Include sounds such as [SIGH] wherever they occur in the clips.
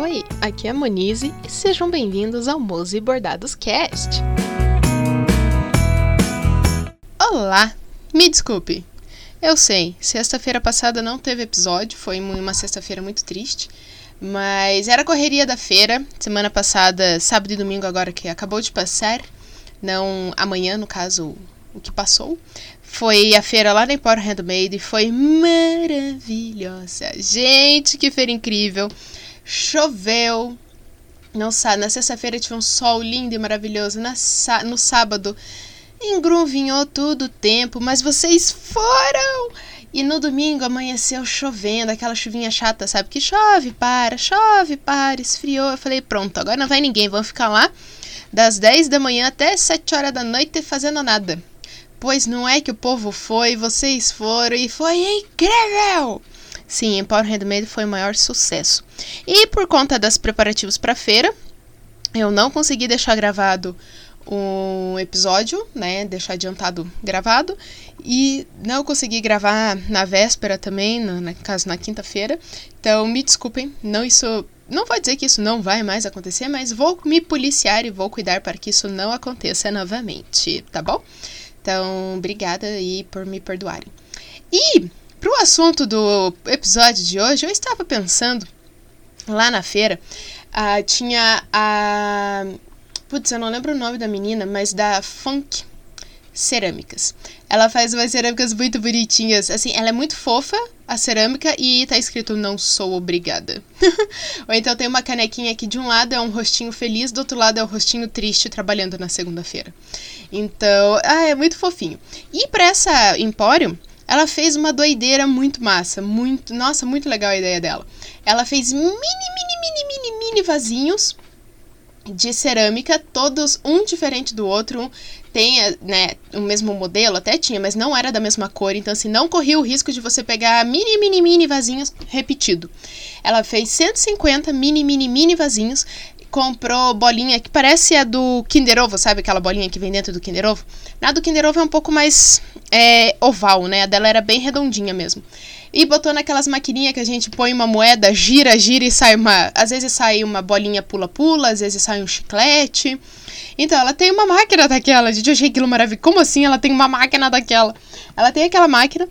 Oi, aqui é a Monize e sejam bem-vindos ao Mose Bordados Cast. Olá, me desculpe. Eu sei, sexta-feira passada não teve episódio, foi uma sexta-feira muito triste, mas era correria da feira, semana passada, sábado e domingo agora que acabou de passar, não amanhã, no caso, o que passou. Foi a feira lá na Empório Handmade e foi maravilhosa. Gente, que feira incrível! Choveu. Não, na sexta-feira tive um sol lindo e maravilhoso. Na, no sábado engruvinhou tudo o tempo, mas vocês foram! E no domingo amanheceu chovendo, aquela chuvinha chata, sabe? Que chove, para, chove, para, esfriou. Eu falei, pronto, agora não vai ninguém, vamos ficar lá das 10 da manhã até 7 horas da noite fazendo nada. Pois não é que o povo foi, vocês foram e foi incrível! Sim, Empower Handmade foi o maior sucesso. E por conta dos preparativos para a feira, eu não consegui deixar gravado um episódio, né? Deixar adiantado gravado. E não consegui gravar na véspera também, no, no caso na quinta-feira. Então me desculpem, não isso. Não vou dizer que isso não vai mais acontecer, mas vou me policiar e vou cuidar para que isso não aconteça novamente, tá bom? Então, obrigada aí por me perdoarem. E para o assunto do episódio de hoje, eu estava pensando lá na feira, uh, tinha a. Putz, eu não lembro o nome da menina, mas da Funk Cerâmicas. Ela faz umas cerâmicas muito bonitinhas. Assim, ela é muito fofa, a cerâmica, e tá escrito não sou obrigada. [LAUGHS] Ou então tem uma canequinha que de um lado é um rostinho feliz, do outro lado é um rostinho triste trabalhando na segunda-feira. Então, ah, é muito fofinho. E para essa Empório, ela fez uma doideira muito massa, muito, nossa, muito legal a ideia dela. Ela fez mini, mini, mini, mini, mini vasinhos de cerâmica, todos um diferente do outro. Tem, né, o mesmo modelo, até tinha, mas não era da mesma cor, então assim, não corria o risco de você pegar mini, mini, mini vasinhos repetido. Ela fez 150 mini, mini, mini vasinhos comprou bolinha que parece a do Kinder Ovo, sabe aquela bolinha que vem dentro do Kinder Ovo? Na do Kinder Ovo é um pouco mais é, oval, né? A dela era bem redondinha mesmo. E botou naquelas maquininhas que a gente põe uma moeda, gira, gira e sai uma. Às vezes sai uma bolinha pula-pula, às vezes sai um chiclete. Então, ela tem uma máquina daquela. Gente, eu achei aquilo maravilhoso. Como assim ela tem uma máquina daquela? Ela tem aquela máquina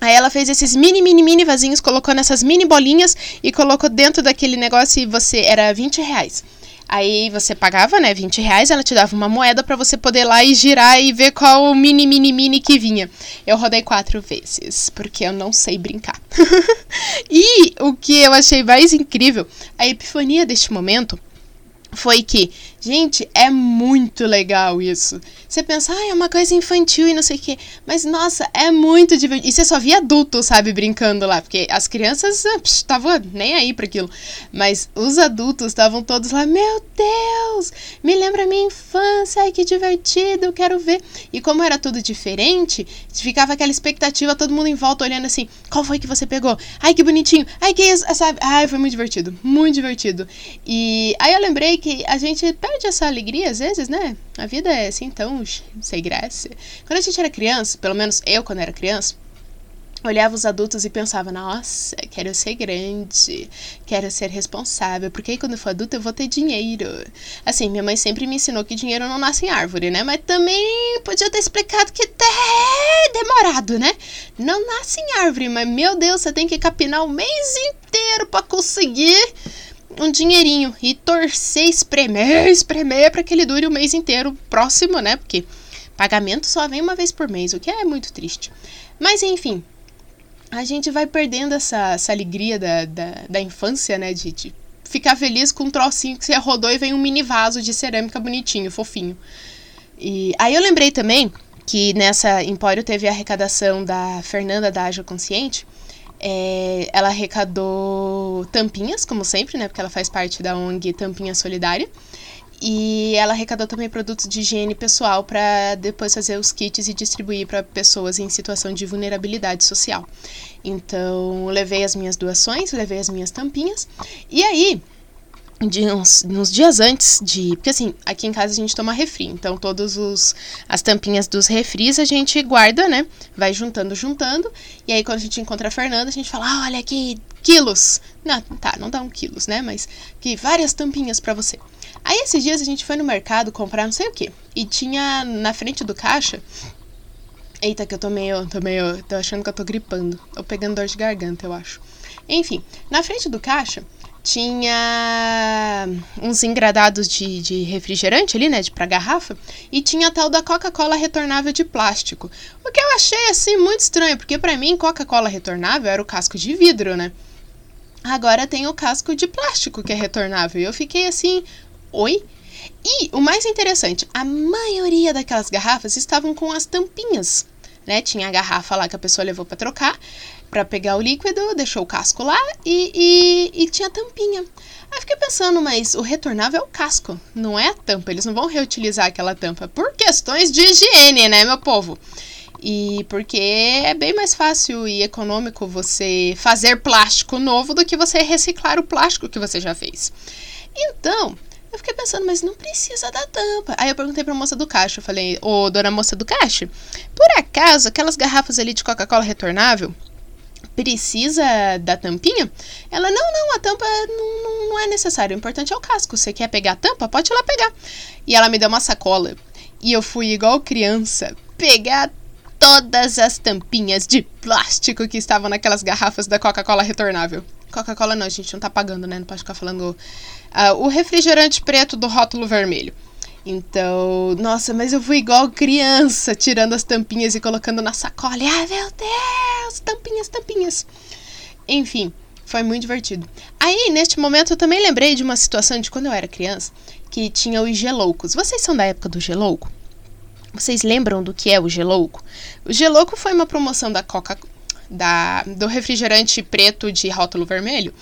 Aí ela fez esses mini, mini, mini vasinhos, colocou nessas mini bolinhas e colocou dentro daquele negócio e você. Era 20 reais. Aí você pagava, né, 20 reais, ela te dava uma moeda para você poder ir lá e girar e ver qual mini, mini, mini que vinha. Eu rodei quatro vezes, porque eu não sei brincar. [LAUGHS] e o que eu achei mais incrível, a epifania deste momento foi que, gente, é muito legal isso. Você pensa, ah, é uma coisa infantil e não sei o quê. Mas, nossa, é muito divertido. E você só via adultos, sabe, brincando lá. Porque as crianças estavam ah, nem aí para aquilo. Mas os adultos estavam todos lá, meu Deus, me lembra minha infância, ai que divertido, quero ver. E como era tudo diferente, ficava aquela expectativa, todo mundo em volta olhando assim, qual foi que você pegou? Ai, que bonitinho. Ai, que isso, sabe? Ai, foi muito divertido, muito divertido. E aí eu lembrei que a gente perde essa alegria às vezes, né? A vida é assim tão sem graça. Quando a gente era criança, pelo menos eu quando era criança, olhava os adultos e pensava, nossa, quero ser grande, quero ser responsável, porque aí quando for adulta eu vou ter dinheiro. Assim, minha mãe sempre me ensinou que dinheiro não nasce em árvore, né? Mas também podia ter explicado que é demorado, né? Não nasce em árvore, mas meu Deus, você tem que capinar o mês inteiro para conseguir um dinheirinho e torcer, espremer, [LAUGHS] espremer para que ele dure o mês inteiro próximo, né? Porque pagamento só vem uma vez por mês, o que é muito triste. Mas enfim, a gente vai perdendo essa, essa alegria da, da, da infância, né? De, de ficar feliz com um trocinho que você rodou e vem um mini vaso de cerâmica bonitinho, fofinho. E aí eu lembrei também que nessa Empório teve a arrecadação da Fernanda da Ágil Consciente. É, ela arrecadou tampinhas, como sempre, né? Porque ela faz parte da ONG Tampinha Solidária. E ela arrecadou também produtos de higiene pessoal para depois fazer os kits e distribuir para pessoas em situação de vulnerabilidade social. Então, levei as minhas doações, levei as minhas tampinhas. E aí, de uns, uns, dias antes de. Porque assim, aqui em casa a gente toma refri. Então, todas as tampinhas dos refris a gente guarda, né? Vai juntando, juntando. E aí, quando a gente encontra a Fernanda, a gente fala: ah, olha aqui, quilos. Não, tá, não dá um quilos, né? Mas que várias tampinhas para você. Aí, esses dias a gente foi no mercado comprar não sei o que. E tinha na frente do caixa. Eita, que eu tô meio. Tô meio. tô achando que eu tô gripando. Ou pegando dor de garganta, eu acho. Enfim, na frente do caixa tinha uns engradados de, de refrigerante ali, né, de pra garrafa, e tinha a tal da Coca-Cola retornável de plástico. O que eu achei assim muito estranho, porque para mim Coca-Cola retornável era o casco de vidro, né? Agora tem o casco de plástico que é retornável. E eu fiquei assim, oi? E o mais interessante, a maioria daquelas garrafas estavam com as tampinhas, né? Tinha a garrafa lá que a pessoa levou para trocar para pegar o líquido, deixou o casco lá e, e, e tinha tampinha. Aí fiquei pensando, mas o retornável é o casco, não é a tampa. Eles não vão reutilizar aquela tampa por questões de higiene, né, meu povo? E porque é bem mais fácil e econômico você fazer plástico novo do que você reciclar o plástico que você já fez. Então, eu fiquei pensando, mas não precisa da tampa. Aí eu perguntei pra moça do caixa, eu falei, ô dona moça do caixa, por acaso aquelas garrafas ali de Coca-Cola retornável, precisa da tampinha? Ela, não, não, a tampa não, não, não é necessário. O importante é o casco. Você quer pegar a tampa? Pode ir lá pegar. E ela me deu uma sacola. E eu fui igual criança pegar todas as tampinhas de plástico que estavam naquelas garrafas da Coca-Cola retornável. Coca-Cola não, a gente não tá pagando, né? Não pode ficar falando. Uh, o refrigerante preto do rótulo vermelho. Então, nossa, mas eu fui igual criança, tirando as tampinhas e colocando na sacola. Ai, meu Deus, tampinhas, tampinhas. Enfim, foi muito divertido. Aí, neste momento, eu também lembrei de uma situação de quando eu era criança, que tinha os geloucos. Vocês são da época do gelouco? Vocês lembram do que é o gelouco? O gelouco foi uma promoção da Coca da do refrigerante preto de rótulo vermelho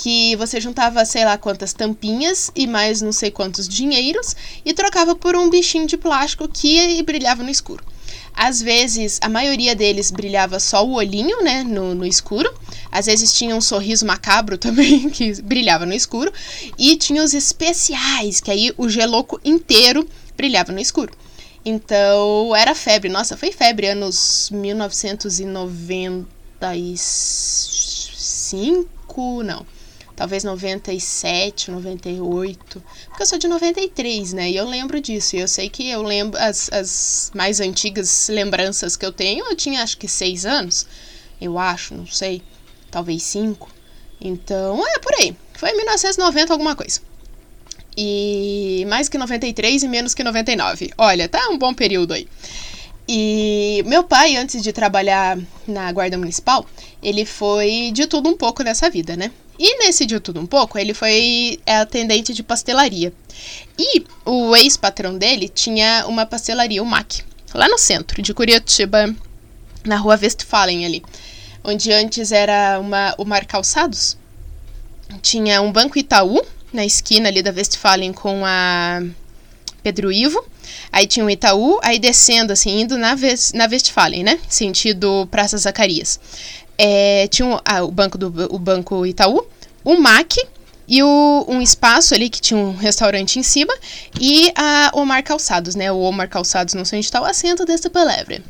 que você juntava, sei lá quantas tampinhas e mais não sei quantos dinheiros e trocava por um bichinho de plástico que brilhava no escuro. Às vezes, a maioria deles brilhava só o olhinho, né, no, no escuro. Às vezes tinha um sorriso macabro [LAUGHS] também, que brilhava no escuro. E tinha os especiais, que aí o geloco inteiro brilhava no escuro. Então, era febre. Nossa, foi febre anos 1995, não talvez 97, 98, porque eu sou de 93, né? E eu lembro disso. E eu sei que eu lembro as, as mais antigas lembranças que eu tenho, eu tinha acho que seis anos, eu acho, não sei, talvez cinco. Então, é por aí. Foi 1990 alguma coisa. E mais que 93 e menos que 99. Olha, tá um bom período aí. E meu pai, antes de trabalhar na Guarda Municipal, ele foi de tudo um pouco nessa vida, né? E nesse de tudo um pouco, ele foi é, atendente de pastelaria. E o ex-patrão dele tinha uma pastelaria, o MAC, lá no centro de Curitiba, na rua Westfalen ali. Onde antes era uma, o Mar Calçados. Tinha um Banco Itaú, na esquina ali da Westfalen com a Pedro Ivo. Aí tinha o Itaú, aí descendo, assim, indo na, West, na Westfalen, né? Sentido Praça Zacarias é, tinha um, ah, o, banco do, o Banco Itaú, o MAC e o, um espaço ali que tinha um restaurante em cima e a Omar Calçados, né? O Omar Calçados, não sei onde está o assento dessa palavra.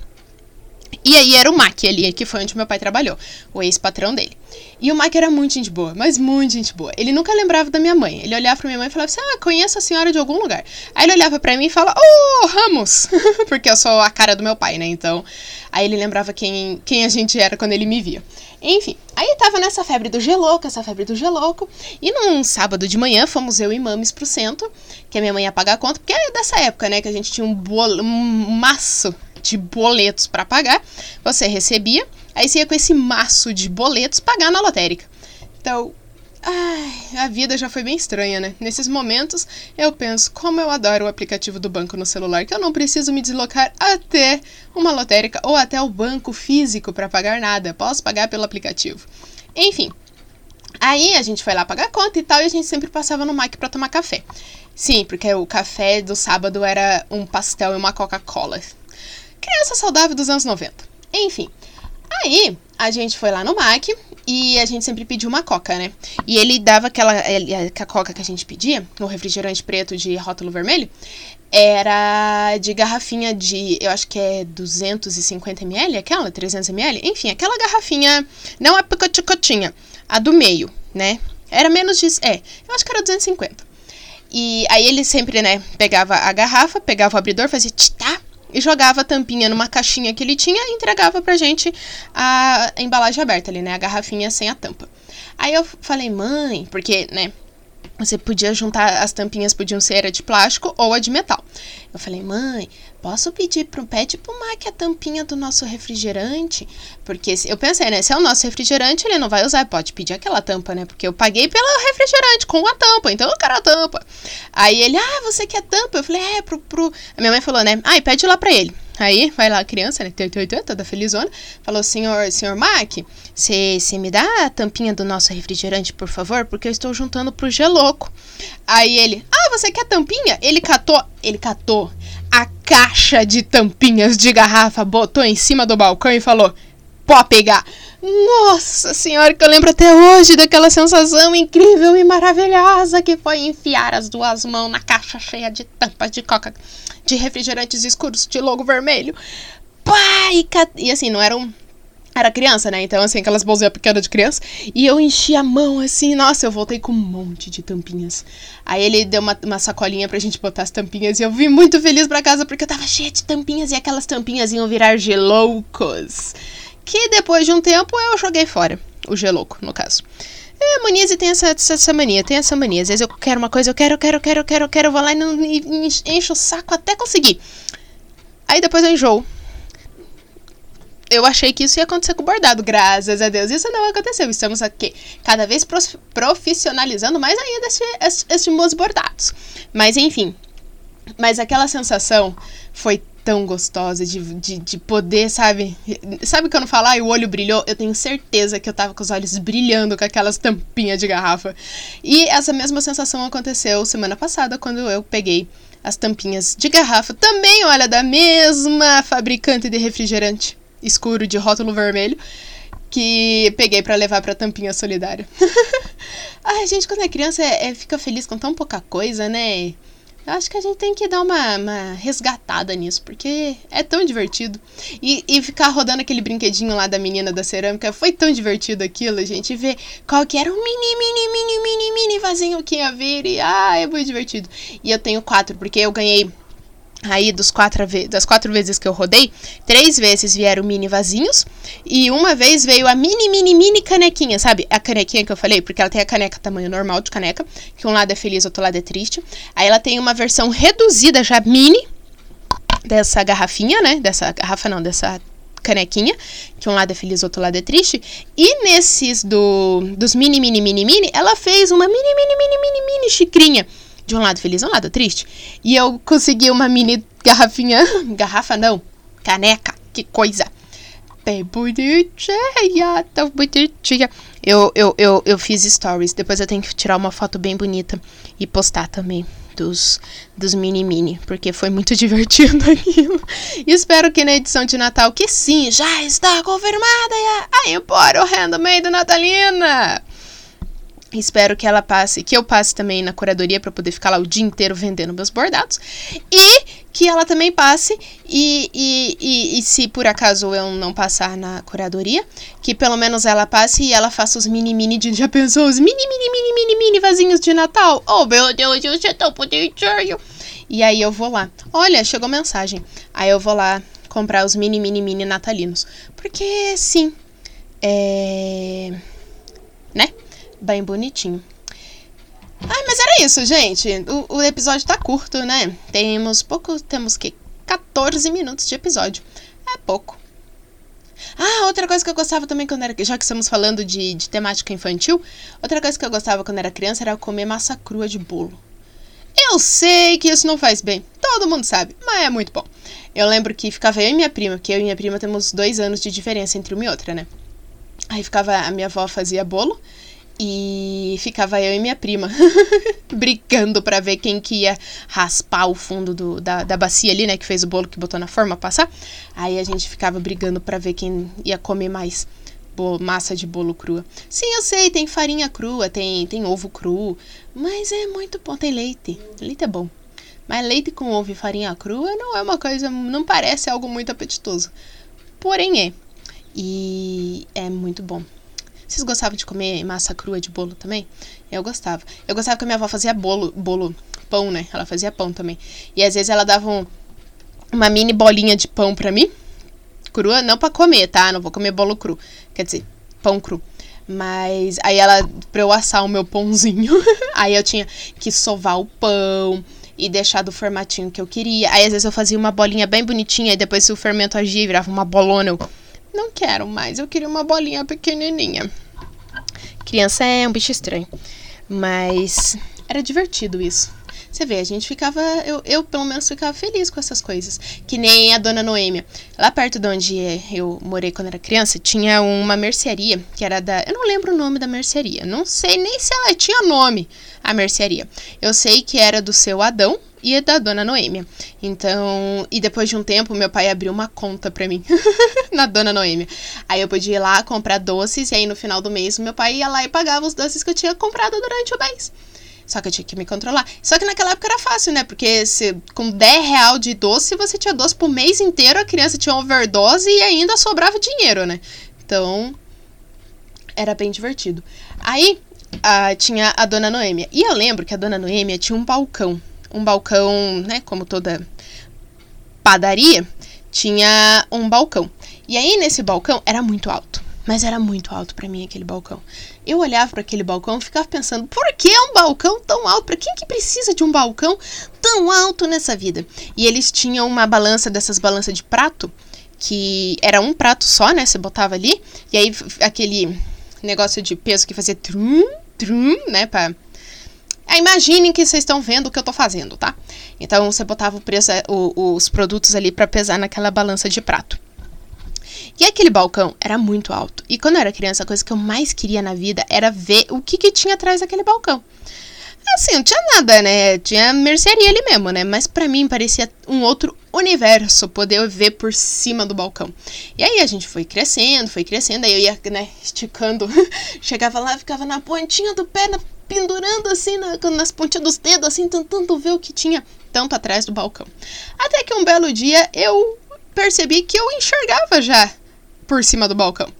E aí era o Mac ali, que foi onde meu pai trabalhou, o ex-patrão dele. E o Mac era muito gente boa, mas muito gente boa. Ele nunca lembrava da minha mãe. Ele olhava pra minha mãe e falava assim: Ah, conheço a senhora de algum lugar. Aí ele olhava pra mim e falava: Oh, Ramos! [LAUGHS] Porque eu sou a cara do meu pai, né? Então. Aí ele lembrava quem, quem a gente era quando ele me via. Enfim, aí tava nessa febre do geloco, essa febre do geloco. E num sábado de manhã fomos eu e Mames pro centro, que a minha mãe ia pagar a conta, porque é dessa época, né? Que a gente tinha um, bolo, um maço de boletos para pagar, você recebia, aí você ia com esse maço de boletos pagar na lotérica. Então, ai, a vida já foi bem estranha, né? Nesses momentos, eu penso como eu adoro o aplicativo do banco no celular, que eu não preciso me deslocar até uma lotérica ou até o banco físico para pagar nada, posso pagar pelo aplicativo. Enfim, Aí a gente foi lá pagar a conta e tal, e a gente sempre passava no Mac para tomar café. Sim, porque o café do sábado era um pastel e uma Coca-Cola. Criança saudável dos anos 90. Enfim, aí a gente foi lá no MAC e a gente sempre pediu uma coca, né? E ele dava aquela a coca que a gente pedia, o refrigerante preto de rótulo vermelho, era de garrafinha de, eu acho que é 250 ml, aquela 300 ml, enfim, aquela garrafinha, não a picoticotinha, a do meio, né? Era menos de, é, eu acho que era 250. E aí ele sempre, né, pegava a garrafa, pegava o abridor, fazia titá e jogava a tampinha numa caixinha que ele tinha e entregava pra gente a embalagem aberta ali, né, a garrafinha sem a tampa. Aí eu falei, mãe, porque, né, você podia juntar, as tampinhas podiam ser a de plástico ou a de metal. Eu falei, mãe, posso pedir pro pede pro a tampinha do nosso refrigerante? Porque eu pensei, né, se é o nosso refrigerante, ele não vai usar, pode pedir aquela tampa, né? Porque eu paguei pelo refrigerante com a tampa, então eu quero a tampa. Aí ele, ah, você quer tampa? Eu falei, é, pro, pro... A minha mãe falou, né, ah, pede lá pra ele. Aí vai lá a criança, né, toda felizona, falou, senhor, senhor Mac, você me dá a tampinha do nosso refrigerante, por favor? Porque eu estou juntando pro geloco. Aí ele, ah, você quer tampinha? Ele catou, ele catou a caixa de tampinhas de garrafa, botou em cima do balcão e falou, pode pegar. Nossa senhora, que eu lembro até hoje daquela sensação incrível e maravilhosa que foi enfiar as duas mãos na caixa cheia de tampas de coca, de refrigerantes escuros de logo vermelho. Pai, e assim, não era um era criança, né? Então, assim, aquelas bolsinhas pequenas de criança. E eu enchi a mão, assim, nossa, eu voltei com um monte de tampinhas. Aí ele deu uma, uma sacolinha pra gente botar as tampinhas e eu vim muito feliz pra casa porque eu tava cheia de tampinhas e aquelas tampinhas iam virar geloucos. Que depois de um tempo eu joguei fora. O gelouco, no caso. É, a Manize tem essa, essa mania, tem essa mania. Às vezes eu quero uma coisa, eu quero, eu quero, eu quero, eu quero, eu quero, vou lá e, não, e encho o saco até conseguir. Aí depois eu enjoo eu achei que isso ia acontecer com o bordado, graças a Deus. Isso não aconteceu. Estamos aqui cada vez profissionalizando mais ainda esses este, meus bordados. Mas enfim. Mas aquela sensação foi tão gostosa de, de, de poder, sabe? Sabe quando falar e o olho brilhou? Eu tenho certeza que eu tava com os olhos brilhando com aquelas tampinhas de garrafa. E essa mesma sensação aconteceu semana passada quando eu peguei as tampinhas de garrafa, também, olha, da mesma fabricante de refrigerante escuro de rótulo vermelho que peguei para levar pra tampinha solidária. [LAUGHS] Ai, gente, quando é criança é, é, fica feliz com tão pouca coisa, né? Eu acho que a gente tem que dar uma, uma resgatada nisso, porque é tão divertido. E, e, ficar rodando aquele brinquedinho lá da menina da cerâmica, foi tão divertido aquilo, gente. Ver qual que era o mini, mini, mini, mini, mini vasinho que ia vir. E, ah, é muito divertido. E eu tenho quatro, porque eu ganhei Aí, dos quatro, das quatro vezes que eu rodei, três vezes vieram mini vasinhos e uma vez veio a mini, mini, mini canequinha, sabe? A canequinha que eu falei, porque ela tem a caneca tamanho normal de caneca, que um lado é feliz, outro lado é triste. Aí ela tem uma versão reduzida já mini dessa garrafinha, né? Dessa garrafa não, dessa canequinha, que um lado é feliz, outro lado é triste. E nesses do, dos mini, mini, mini, mini, ela fez uma mini, mini, mini, mini, mini xicrinha de um lado feliz, um lado triste. E eu consegui uma mini garrafinha. [LAUGHS] Garrafa não, caneca, que coisa. Bem bonitinha, tão bonitinha. Eu, eu, eu, eu fiz stories, depois eu tenho que tirar uma foto bem bonita e postar também dos, dos mini mini, porque foi muito [LAUGHS] divertido aquilo. E espero que na edição de Natal, que sim, já está confirmada a Empório Handmade Natalina. Espero que ela passe, que eu passe também na curadoria para poder ficar lá o dia inteiro vendendo meus bordados. E que ela também passe, e, e, e, e, se por acaso eu não passar na curadoria, que pelo menos ela passe e ela faça os mini mini de. Já pensou? Os mini mini mini mini mini vasinhos de Natal? Oh meu Deus, eu já tô bonitinho! E aí eu vou lá. Olha, chegou mensagem. Aí eu vou lá comprar os mini mini mini natalinos. Porque sim. É. Né? Bem bonitinho. Ai, mas era isso, gente. O, o episódio tá curto, né? Temos pouco. Temos que 14 minutos de episódio. É pouco. Ah, outra coisa que eu gostava também quando era. Já que estamos falando de, de temática infantil, outra coisa que eu gostava quando era criança era comer massa crua de bolo. Eu sei que isso não faz bem, todo mundo sabe, mas é muito bom. Eu lembro que ficava eu e minha prima, porque eu e minha prima temos dois anos de diferença entre uma e outra, né? Aí ficava, a minha avó fazia bolo e ficava eu e minha prima [LAUGHS] brigando para ver quem que ia raspar o fundo do, da, da bacia ali, né? Que fez o bolo que botou na forma passar. Aí a gente ficava brigando para ver quem ia comer mais massa de bolo crua. Sim, eu sei, tem farinha crua, tem, tem ovo cru, mas é muito bom. Tem leite. Leite é bom. Mas leite com ovo e farinha crua não é uma coisa, não parece algo muito apetitoso. Porém é. E é muito bom. Vocês gostavam de comer massa crua de bolo também? Eu gostava. Eu gostava que a minha avó fazia bolo, bolo, pão, né? Ela fazia pão também. E às vezes ela dava um, uma mini bolinha de pão pra mim. Crua, não para comer, tá? Não vou comer bolo cru. Quer dizer, pão cru. Mas aí ela, pra eu assar o meu pãozinho, [LAUGHS] aí eu tinha que sovar o pão e deixar do formatinho que eu queria. Aí às vezes eu fazia uma bolinha bem bonitinha e depois se o fermento agia virava uma bolona, eu não quero mais, eu queria uma bolinha pequenininha. Criança é um bicho estranho, mas era divertido isso. Você vê, a gente ficava, eu, eu pelo menos ficava feliz com essas coisas. Que nem a dona Noêmia. Lá perto de onde eu morei quando era criança, tinha uma mercearia, que era da. Eu não lembro o nome da mercearia. Não sei nem se ela tinha nome, a mercearia. Eu sei que era do seu Adão, e da dona Noêmia. Então, e depois de um tempo, meu pai abriu uma conta pra mim [LAUGHS] na dona Noêmia. Aí eu podia ir lá comprar doces, e aí no final do mês, meu pai ia lá e pagava os doces que eu tinha comprado durante o mês. Só que eu tinha que me controlar. Só que naquela época era fácil, né? Porque se, com 10 real de doce, você tinha doce pro mês inteiro, a criança tinha overdose e ainda sobrava dinheiro, né? Então, era bem divertido. Aí, a, tinha a dona Noêmia. E eu lembro que a dona Noêmia tinha um balcão. Um balcão, né? Como toda padaria, tinha um balcão. E aí, nesse balcão, era muito alto. Mas era muito alto para mim aquele balcão. Eu olhava para aquele balcão e ficava pensando: por que um balcão tão alto? Para quem que precisa de um balcão tão alto nessa vida? E eles tinham uma balança dessas balanças de prato, que era um prato só, né? Você botava ali, e aí aquele negócio de peso que fazia trum, trum, né? Pra... É, imaginem que vocês estão vendo o que eu tô fazendo, tá? Então você botava o preço, o, os produtos ali para pesar naquela balança de prato. E aquele balcão era muito alto. E quando eu era criança, a coisa que eu mais queria na vida era ver o que, que tinha atrás daquele balcão. Assim, não tinha nada, né? Tinha mercearia ali mesmo, né? Mas para mim parecia um outro universo poder ver por cima do balcão. E aí a gente foi crescendo, foi crescendo, aí eu ia, né, esticando. [LAUGHS] Chegava lá, ficava na pontinha do pé, na, pendurando assim, na, nas pontinhas dos dedos, assim, tentando ver o que tinha tanto atrás do balcão. Até que um belo dia eu percebi que eu enxergava já por cima do balcão.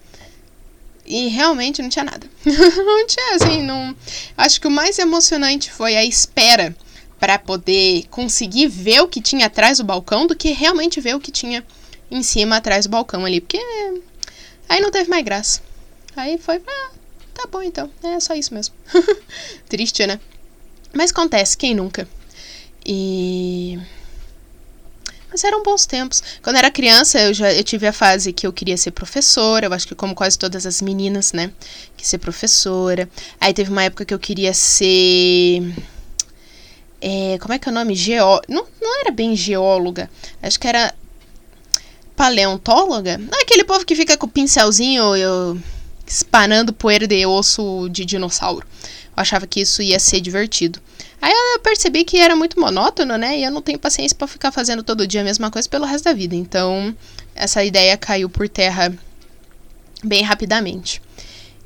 E realmente não tinha nada. [LAUGHS] não tinha, assim, não. Acho que o mais emocionante foi a espera para poder conseguir ver o que tinha atrás do balcão do que realmente ver o que tinha em cima atrás do balcão ali. Porque aí não teve mais graça. Aí foi, ah, tá bom então. É só isso mesmo. [LAUGHS] Triste, né? Mas acontece, quem nunca? E mas eram bons tempos. Quando era criança, eu já eu tive a fase que eu queria ser professora. Eu acho que como quase todas as meninas, né? Que ser professora. Aí teve uma época que eu queria ser. É, como é que é o nome? Geó... Não, não era bem geóloga. Acho que era paleontóloga. Não é aquele povo que fica com o pincelzinho eu, espanando poeira de osso de dinossauro. Eu achava que isso ia ser divertido. Aí eu percebi que era muito monótono, né? E eu não tenho paciência para ficar fazendo todo dia a mesma coisa pelo resto da vida. Então, essa ideia caiu por terra bem rapidamente.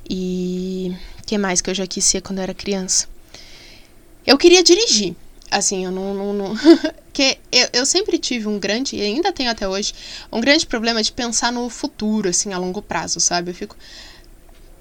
E que mais que eu já quis ser quando eu era criança? Eu queria dirigir. Assim, eu não. não, não [LAUGHS] que eu, eu sempre tive um grande, e ainda tenho até hoje, um grande problema de pensar no futuro, assim, a longo prazo, sabe? Eu fico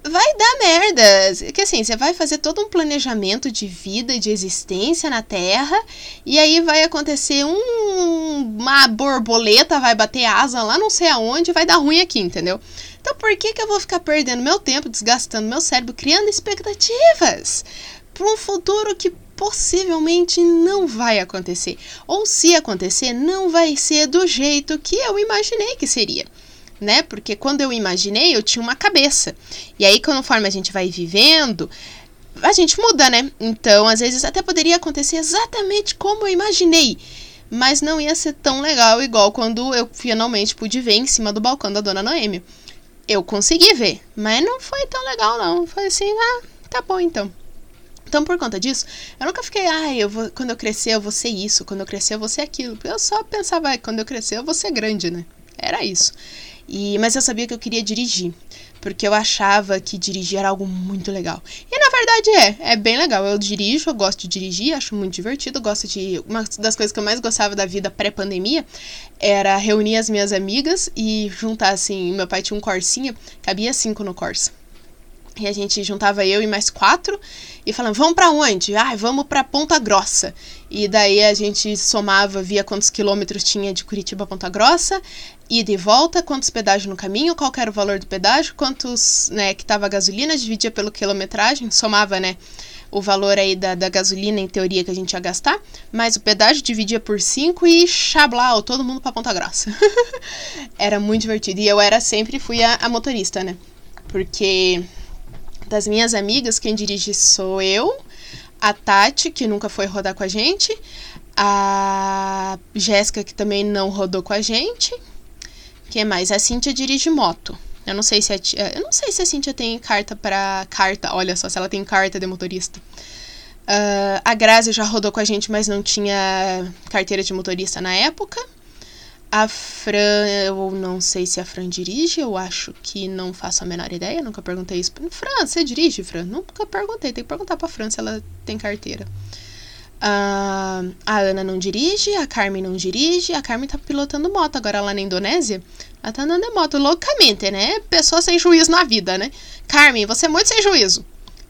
vai dar merda. Que assim, você vai fazer todo um planejamento de vida, de existência na Terra, e aí vai acontecer um, uma borboleta, vai bater asa lá não sei aonde, vai dar ruim aqui, entendeu? Então por que, que eu vou ficar perdendo meu tempo, desgastando meu cérebro, criando expectativas para um futuro que possivelmente não vai acontecer? Ou se acontecer, não vai ser do jeito que eu imaginei que seria né? Porque quando eu imaginei, eu tinha uma cabeça. E aí, conforme a gente vai vivendo, a gente muda, né? Então, às vezes até poderia acontecer exatamente como eu imaginei. Mas não ia ser tão legal igual quando eu finalmente pude ver em cima do balcão da dona Noemi. Eu consegui ver, mas não foi tão legal, não. Foi assim, ah, tá bom então. Então, por conta disso, eu nunca fiquei, ah, eu vou, quando eu crescer eu vou ser isso, quando eu crescer eu vou ser aquilo. Eu só pensava, ah, quando eu crescer eu vou ser grande, né? Era isso. E, mas eu sabia que eu queria dirigir porque eu achava que dirigir era algo muito legal. E na verdade é, é bem legal. Eu dirijo, eu gosto de dirigir, acho muito divertido, gosto de uma das coisas que eu mais gostava da vida pré-pandemia era reunir as minhas amigas e juntar assim, meu pai tinha um Corsinha, cabia cinco no Corsa. E a gente juntava eu e mais quatro e falando, vamos para onde? Ah, vamos para Ponta Grossa. E daí a gente somava, via quantos quilômetros tinha de Curitiba a Ponta Grossa, ida e volta, quantos pedágios no caminho, qual era o valor do pedágio, quantos, né, que tava a gasolina, dividia pelo quilometragem, somava, né, o valor aí da, da gasolina, em teoria, que a gente ia gastar, mas o pedágio dividia por 5 e chablau, todo mundo pra Ponta Grossa. [LAUGHS] era muito divertido. E eu era sempre, fui a, a motorista, né? Porque das minhas amigas, quem dirige sou eu, a Tati, que nunca foi rodar com a gente, a Jéssica, que também não rodou com a gente. Quem mais? A Cintia dirige moto. Eu não sei se a, eu não sei se a Cintia tem carta para carta. Olha só, se ela tem carta de motorista. Uh, a Grazi já rodou com a gente, mas não tinha carteira de motorista na época. A Fran, eu não sei se a Fran dirige, eu acho que não faço a menor ideia, nunca perguntei isso. Fran, você dirige, Fran? Nunca perguntei, tem que perguntar pra Fran se ela tem carteira. Uh, a Ana não dirige, a Carmen não dirige, a Carmen tá pilotando moto agora lá na Indonésia. Ela tá andando de moto loucamente, né? Pessoa sem juízo na vida, né? Carmen, você é muito sem juízo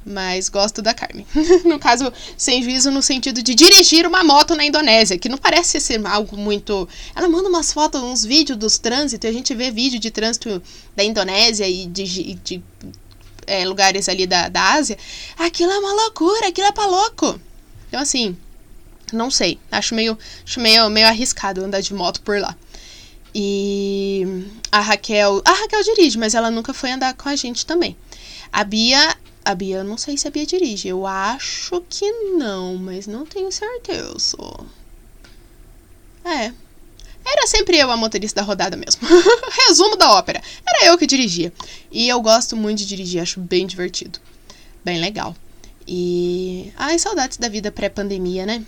mas gosto da Carmen. [LAUGHS] no caso, sem juízo no sentido de dirigir uma moto na Indonésia, que não parece ser algo muito. Ela manda umas fotos, uns vídeos dos trânsitos, e a gente vê vídeo de trânsito da Indonésia e de, de é, lugares ali da, da Ásia. Aquilo é uma loucura, aquilo é pra louco. Então, assim, não sei. Acho meio, acho meio, meio arriscado andar de moto por lá. E a Raquel. A Raquel dirige, mas ela nunca foi andar com a gente também. A Bia a Bia, não sei se a Bia dirige. Eu acho que não, mas não tenho certeza. É. Era sempre eu a motorista da rodada mesmo. [LAUGHS] Resumo da ópera. Era eu que dirigia. E eu gosto muito de dirigir, acho bem divertido. Bem legal. E. Ai, saudades da vida pré-pandemia, né?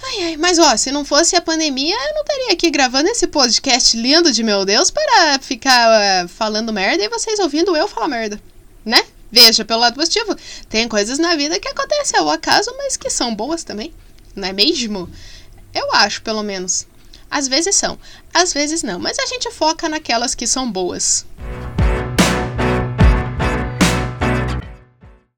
Ai, ai, mas ó, se não fosse a pandemia, eu não estaria aqui gravando esse podcast lindo de meu Deus para ficar uh, falando merda e vocês ouvindo eu falar merda né? Veja pelo lado positivo. Tem coisas na vida que acontecem ao acaso, mas que são boas também. Não é mesmo? Eu acho, pelo menos. Às vezes são, às vezes não. Mas a gente foca naquelas que são boas.